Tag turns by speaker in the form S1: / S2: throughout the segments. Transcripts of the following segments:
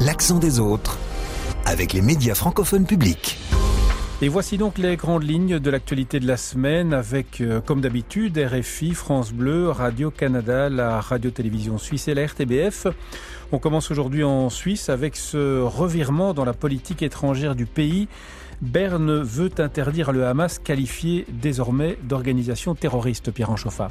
S1: L'accent des autres avec les médias francophones publics.
S2: Et voici donc les grandes lignes de l'actualité de la semaine avec, euh, comme d'habitude, RFI, France Bleu, Radio-Canada, la radio-télévision suisse et la RTBF. On commence aujourd'hui en Suisse avec ce revirement dans la politique étrangère du pays. Berne veut interdire le Hamas qualifié désormais d'organisation terroriste, Pierre Anchoffa.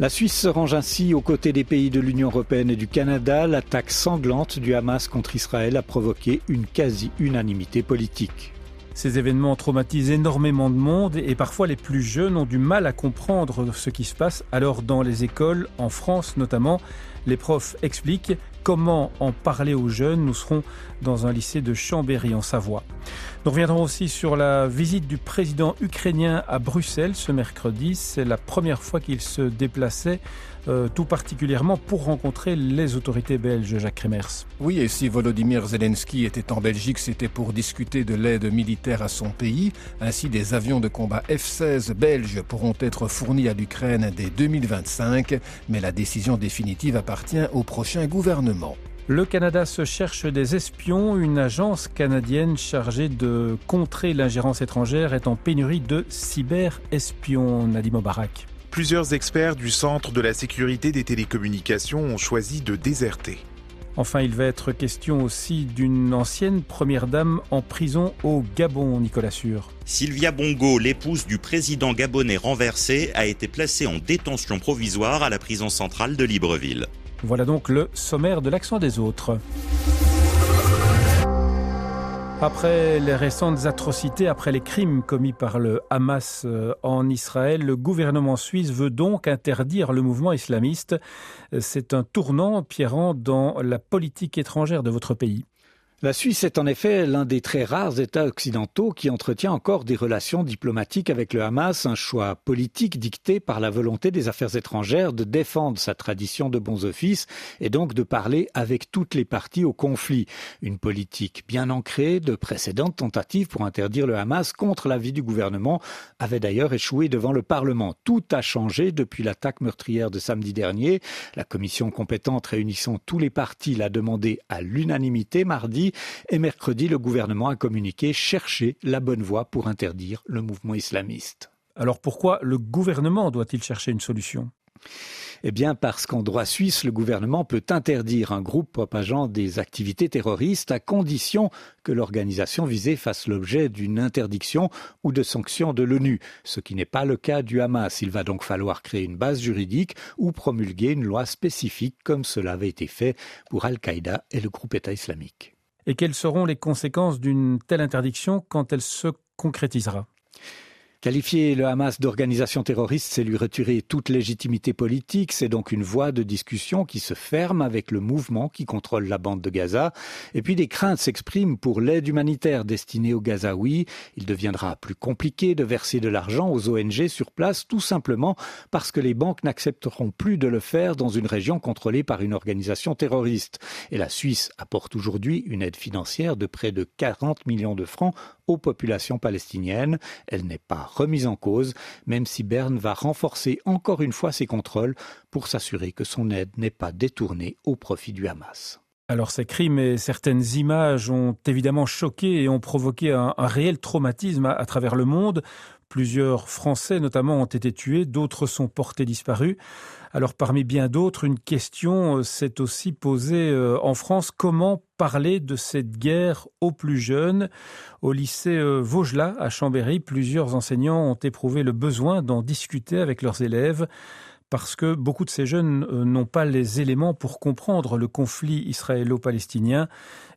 S3: La Suisse se range ainsi aux côtés des pays de l'Union européenne et du Canada. L'attaque sanglante du Hamas contre Israël a provoqué une quasi-unanimité politique.
S2: Ces événements traumatisent énormément de monde et parfois les plus jeunes ont du mal à comprendre ce qui se passe. Alors dans les écoles, en France notamment, les profs expliquent comment en parler aux jeunes. Nous serons dans un lycée de Chambéry en Savoie. Nous reviendrons aussi sur la visite du président ukrainien à Bruxelles ce mercredi. C'est la première fois qu'il se déplaçait euh, tout particulièrement pour rencontrer les autorités belges, Jacques Kremers.
S4: Oui, et si Volodymyr Zelensky était en Belgique, c'était pour discuter de l'aide militaire à son pays. Ainsi, des avions de combat F-16 belges pourront être fournis à l'Ukraine dès 2025, mais la décision définitive appartient au prochain gouvernement.
S2: Le Canada se cherche des espions. Une agence canadienne chargée de contrer l'ingérence étrangère est en pénurie de cyber-espions. Nadim Obarak.
S5: Plusieurs experts du Centre de la sécurité des télécommunications ont choisi de déserter.
S2: Enfin, il va être question aussi d'une ancienne première dame en prison au Gabon, Nicolas Sûr.
S6: Sylvia Bongo, l'épouse du président gabonais renversé, a été placée en détention provisoire à la prison centrale de Libreville.
S2: Voilà donc le sommaire de l'accent des autres. Après les récentes atrocités, après les crimes commis par le Hamas euh, en Israël, le gouvernement suisse veut donc interdire le mouvement islamiste. C'est un tournant, Pierrand, dans la politique étrangère de votre pays.
S3: La Suisse est en effet l'un des très rares États occidentaux qui entretient encore des relations diplomatiques avec le Hamas, un choix politique dicté par la volonté des affaires étrangères de défendre sa tradition de bons offices et donc de parler avec toutes les parties au conflit. Une politique bien ancrée de précédentes tentatives pour interdire le Hamas contre l'avis du gouvernement avait d'ailleurs échoué devant le Parlement. Tout a changé depuis l'attaque meurtrière de samedi dernier. La commission compétente réunissant tous les partis l'a demandé à l'unanimité mardi et mercredi, le gouvernement a communiqué chercher la bonne voie pour interdire le mouvement islamiste.
S2: Alors pourquoi le gouvernement doit-il chercher une solution?
S3: Eh bien, parce qu'en droit suisse, le gouvernement peut interdire un groupe propageant des activités terroristes à condition que l'organisation visée fasse l'objet d'une interdiction ou de sanctions de l'ONU, ce qui n'est pas le cas du Hamas. Il va donc falloir créer une base juridique ou promulguer une loi spécifique comme cela avait été fait pour Al-Qaïda et le groupe État islamique.
S2: Et quelles seront les conséquences d'une telle interdiction quand elle se concrétisera?
S3: Qualifier le Hamas d'organisation terroriste, c'est lui retirer toute légitimité politique. C'est donc une voie de discussion qui se ferme avec le mouvement qui contrôle la bande de Gaza. Et puis des craintes s'expriment pour l'aide humanitaire destinée aux Gazaouis. Il deviendra plus compliqué de verser de l'argent aux ONG sur place, tout simplement parce que les banques n'accepteront plus de le faire dans une région contrôlée par une organisation terroriste. Et la Suisse apporte aujourd'hui une aide financière de près de 40 millions de francs aux populations palestiniennes. Elle n'est pas remise en cause, même si Berne va renforcer encore une fois ses contrôles pour s'assurer que son aide n'est pas détournée au profit du Hamas.
S2: Alors ces crimes et certaines images ont évidemment choqué et ont provoqué un, réel traumatisme à, travers le monde. Plusieurs Français notamment ont été tués, d'autres sont portés disparus. Alors parmi bien d'autres, une question euh, s'est aussi posée euh, en France. Comment parler de cette guerre aux plus jeunes? Au lycée euh, Vaugelas à Chambéry, plusieurs enseignants ont éprouvé le besoin d'en discuter avec leurs élèves parce que beaucoup de ces jeunes n'ont pas les éléments pour comprendre le conflit israélo-palestinien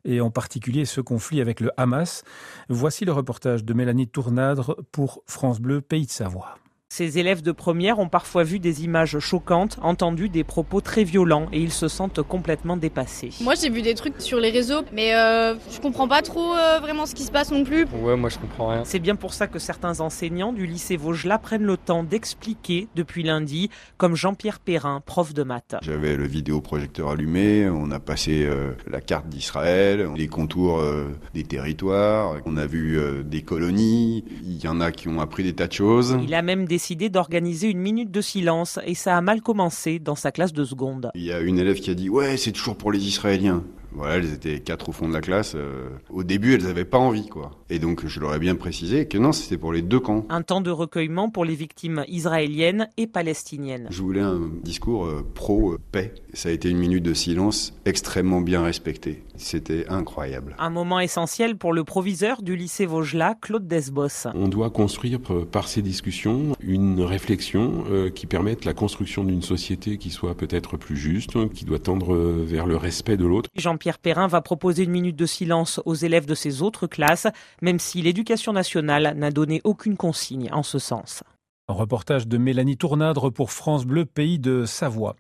S2: et en particulier ce conflit avec le Hamas. Voici le reportage de Mélanie Tournadre pour France Bleu, Pays de Savoie.
S7: Ces élèves de première ont parfois vu des images choquantes, entendu des propos très violents et ils se sentent complètement dépassés.
S8: Moi j'ai vu des trucs sur les réseaux mais euh, je comprends pas trop euh, vraiment ce qui se passe non plus.
S9: Ouais moi je comprends rien.
S7: C'est bien pour ça que certains enseignants du lycée Vaugelas prennent le temps d'expliquer depuis lundi, comme Jean-Pierre Perrin, prof de maths.
S10: J'avais le vidéoprojecteur allumé, on a passé euh, la carte d'Israël, les contours euh, des territoires, on a vu des colonies, il y en a qui ont appris des tas de choses.
S7: Il a même des décidé d'organiser une minute de silence et ça a mal commencé dans sa classe de seconde.
S10: Il y a une élève qui a dit Ouais, c'est toujours pour les Israéliens. Voilà, elles étaient quatre au fond de la classe. Euh, au début, elles n'avaient pas envie, quoi. Et donc, je leur ai bien précisé que non, c'était pour les deux camps.
S7: Un temps de recueillement pour les victimes israéliennes et palestiniennes.
S10: Je voulais un discours euh, pro-paix. Ça a été une minute de silence extrêmement bien respectée. C'était incroyable.
S7: Un moment essentiel pour le proviseur du lycée Vaugelas, Claude Desbos.
S9: On doit construire euh, par ces discussions une réflexion qui permette la construction d'une société qui soit peut-être plus juste, qui doit tendre vers le respect de l'autre.
S7: Pierre Perrin va proposer une minute de silence aux élèves de ses autres classes, même si l'éducation nationale n'a donné aucune consigne en ce sens.
S2: Un reportage de Mélanie Tournadre pour France Bleu, pays de Savoie.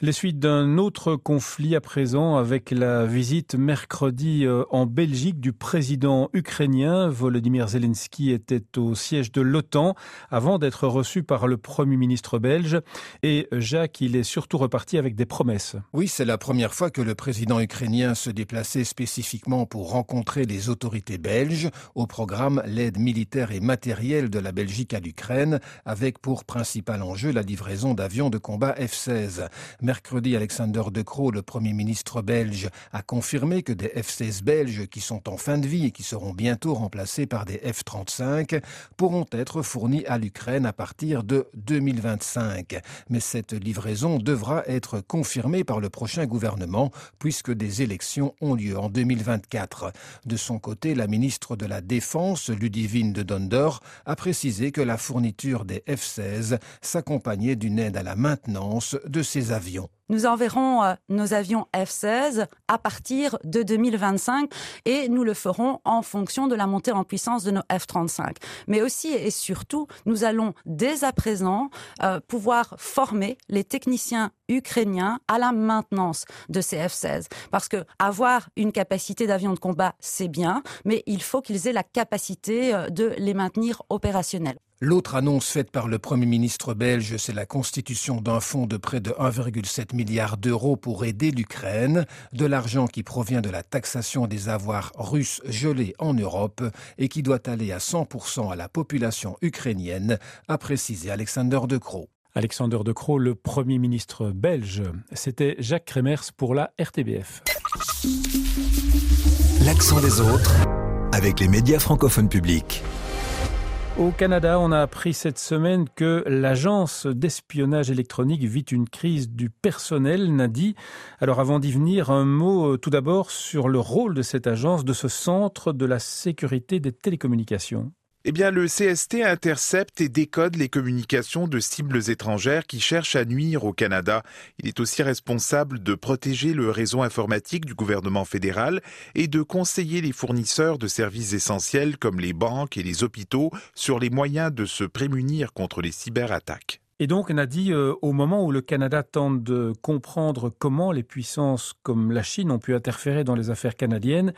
S2: Les suites d'un autre conflit à présent avec la visite mercredi euh, en Belgique du président ukrainien. Volodymyr Zelensky était au siège de l'OTAN avant d'être reçu par le premier ministre belge. Et Jacques, il est surtout reparti avec des promesses.
S4: Oui, c'est la première fois que le président ukrainien se déplaçait spécifiquement pour rencontrer les autorités belges au programme l'aide militaire et matérielle de la Belgique à l'Ukraine avec pour principal enjeu la livraison d'avions de combat F-16. Mercredi, Alexander De Croo, le Premier ministre belge, a confirmé que des F-16 belges qui sont en fin de vie et qui seront bientôt remplacés par des F-35 pourront être fournis à l'Ukraine à partir de 2025. Mais cette livraison devra être confirmée par le prochain gouvernement puisque des élections ont lieu en 2024. De son côté, la ministre de la Défense, Ludivine de Dondor, a précisé que la fourniture des F-16 s'accompagnaient d'une aide à la maintenance de ces avions.
S11: Nous enverrons euh, nos avions F-16 à partir de 2025 et nous le ferons en fonction de la montée en puissance de nos F-35. Mais aussi et surtout, nous allons dès à présent euh, pouvoir former les techniciens ukrainiens à la maintenance de ces F-16. Parce que avoir une capacité d'avion de combat, c'est bien, mais il faut qu'ils aient la capacité euh, de les maintenir opérationnels.
S4: L'autre annonce faite par le Premier ministre belge, c'est la constitution d'un fonds de près de 1,7 milliard d'euros pour aider l'Ukraine, de l'argent qui provient de la taxation des avoirs russes gelés en Europe et qui doit aller à 100% à la population ukrainienne, a précisé Alexander De Croo.
S2: Alexander De Croo, le Premier ministre belge. C'était Jacques Kremers pour la RTBF.
S1: L'accent des autres avec les médias francophones publics.
S2: Au Canada, on a appris cette semaine que l'agence d'espionnage électronique vit une crise du personnel, Nadi. Alors avant d'y venir, un mot euh, tout d'abord sur le rôle de cette agence, de ce centre de la sécurité des télécommunications.
S5: Eh bien, le CST intercepte et décode les communications de cibles étrangères qui cherchent à nuire au Canada. Il est aussi responsable de protéger le réseau informatique du gouvernement fédéral et de conseiller les fournisseurs de services essentiels comme les banques et les hôpitaux sur les moyens de se prémunir contre les cyberattaques.
S2: Et donc, on a dit, euh, au moment où le Canada tente de comprendre comment les puissances comme la Chine ont pu interférer dans les affaires canadiennes,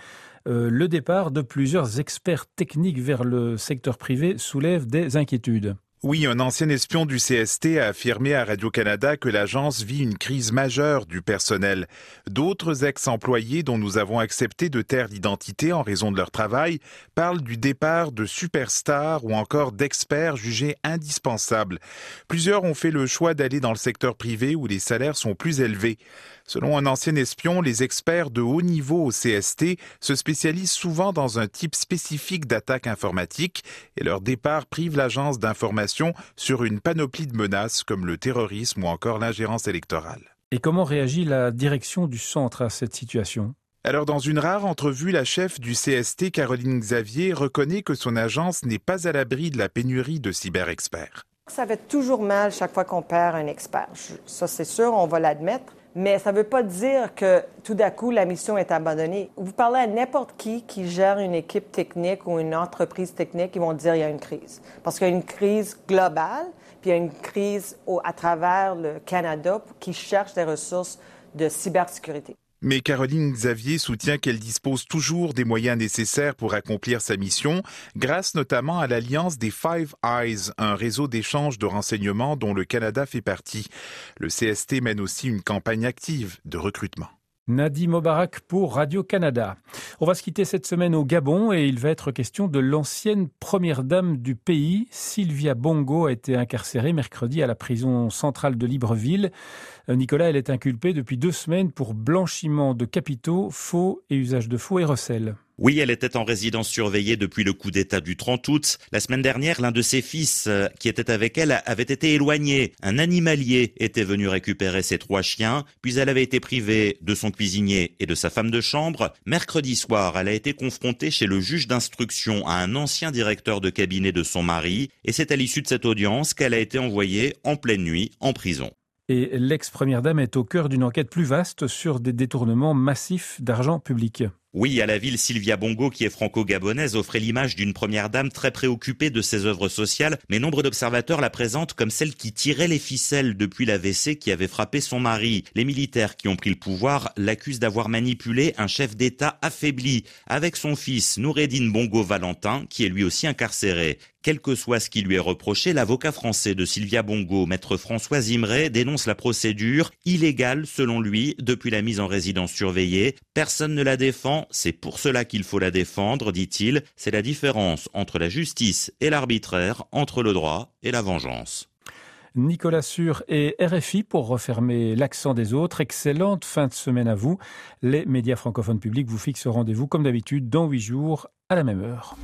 S2: euh, le départ de plusieurs experts techniques vers le secteur privé soulève des inquiétudes.
S5: Oui, un ancien espion du CST a affirmé à Radio-Canada que l'agence vit une crise majeure du personnel. D'autres ex-employés dont nous avons accepté de taire l'identité en raison de leur travail parlent du départ de superstars ou encore d'experts jugés indispensables. Plusieurs ont fait le choix d'aller dans le secteur privé où les salaires sont plus élevés. Selon un ancien espion, les experts de haut niveau au CST se spécialisent souvent dans un type spécifique d'attaque informatique et leur départ prive l'agence d'information sur une panoplie de menaces comme le terrorisme ou encore l'ingérence électorale.
S2: Et comment réagit la direction du centre à cette situation?
S5: Alors, dans une rare entrevue, la chef du CST, Caroline Xavier, reconnaît que son agence n'est pas à l'abri de la pénurie de cyber-experts.
S12: Ça fait toujours mal chaque fois qu'on perd un expert. Ça, c'est sûr, on va l'admettre mais ça ne veut pas dire que tout d'un coup, la mission est abandonnée. Vous parlez à n'importe qui qui gère une équipe technique ou une entreprise technique, ils vont dire qu'il y a une crise. Parce qu'il y a une crise globale, puis il y a une crise à travers le Canada qui cherche des ressources de cybersécurité.
S5: Mais Caroline Xavier soutient qu'elle dispose toujours des moyens nécessaires pour accomplir sa mission, grâce notamment à l'alliance des Five Eyes, un réseau d'échange de renseignements dont le Canada fait partie. Le CST mène aussi une campagne active de recrutement.
S2: Nadi Mobarak pour Radio-Canada. On va se quitter cette semaine au Gabon et il va être question de l'ancienne première dame du pays. Sylvia Bongo a été incarcérée mercredi à la prison centrale de Libreville. Nicolas, elle est inculpée depuis deux semaines pour blanchiment de capitaux, faux et usage de faux et recel.
S6: Oui, elle était en résidence surveillée depuis le coup d'État du 30 août. La semaine dernière, l'un de ses fils euh, qui était avec elle avait été éloigné. Un animalier était venu récupérer ses trois chiens, puis elle avait été privée de son cuisinier et de sa femme de chambre. Mercredi soir, elle a été confrontée chez le juge d'instruction à un ancien directeur de cabinet de son mari, et c'est à l'issue de cette audience qu'elle a été envoyée en pleine nuit en prison.
S2: Et l'ex-première dame est au cœur d'une enquête plus vaste sur des détournements massifs d'argent public.
S6: Oui, à la ville, Sylvia Bongo, qui est franco-gabonaise, offrait l'image d'une première dame très préoccupée de ses œuvres sociales, mais nombre d'observateurs la présentent comme celle qui tirait les ficelles depuis l'AVC qui avait frappé son mari. Les militaires qui ont pris le pouvoir l'accusent d'avoir manipulé un chef d'État affaibli, avec son fils Noureddin Bongo Valentin, qui est lui aussi incarcéré. Quel que soit ce qui lui est reproché, l'avocat français de Sylvia Bongo, maître François Zimret, dénonce la procédure illégale selon lui depuis la mise en résidence surveillée. Personne ne la défend, c'est pour cela qu'il faut la défendre, dit-il. C'est la différence entre la justice et l'arbitraire, entre le droit et la vengeance.
S2: Nicolas Sur et RFI pour refermer l'accent des autres. Excellente fin de semaine à vous. Les médias francophones publics vous fixent rendez-vous comme d'habitude dans huit jours à la même heure.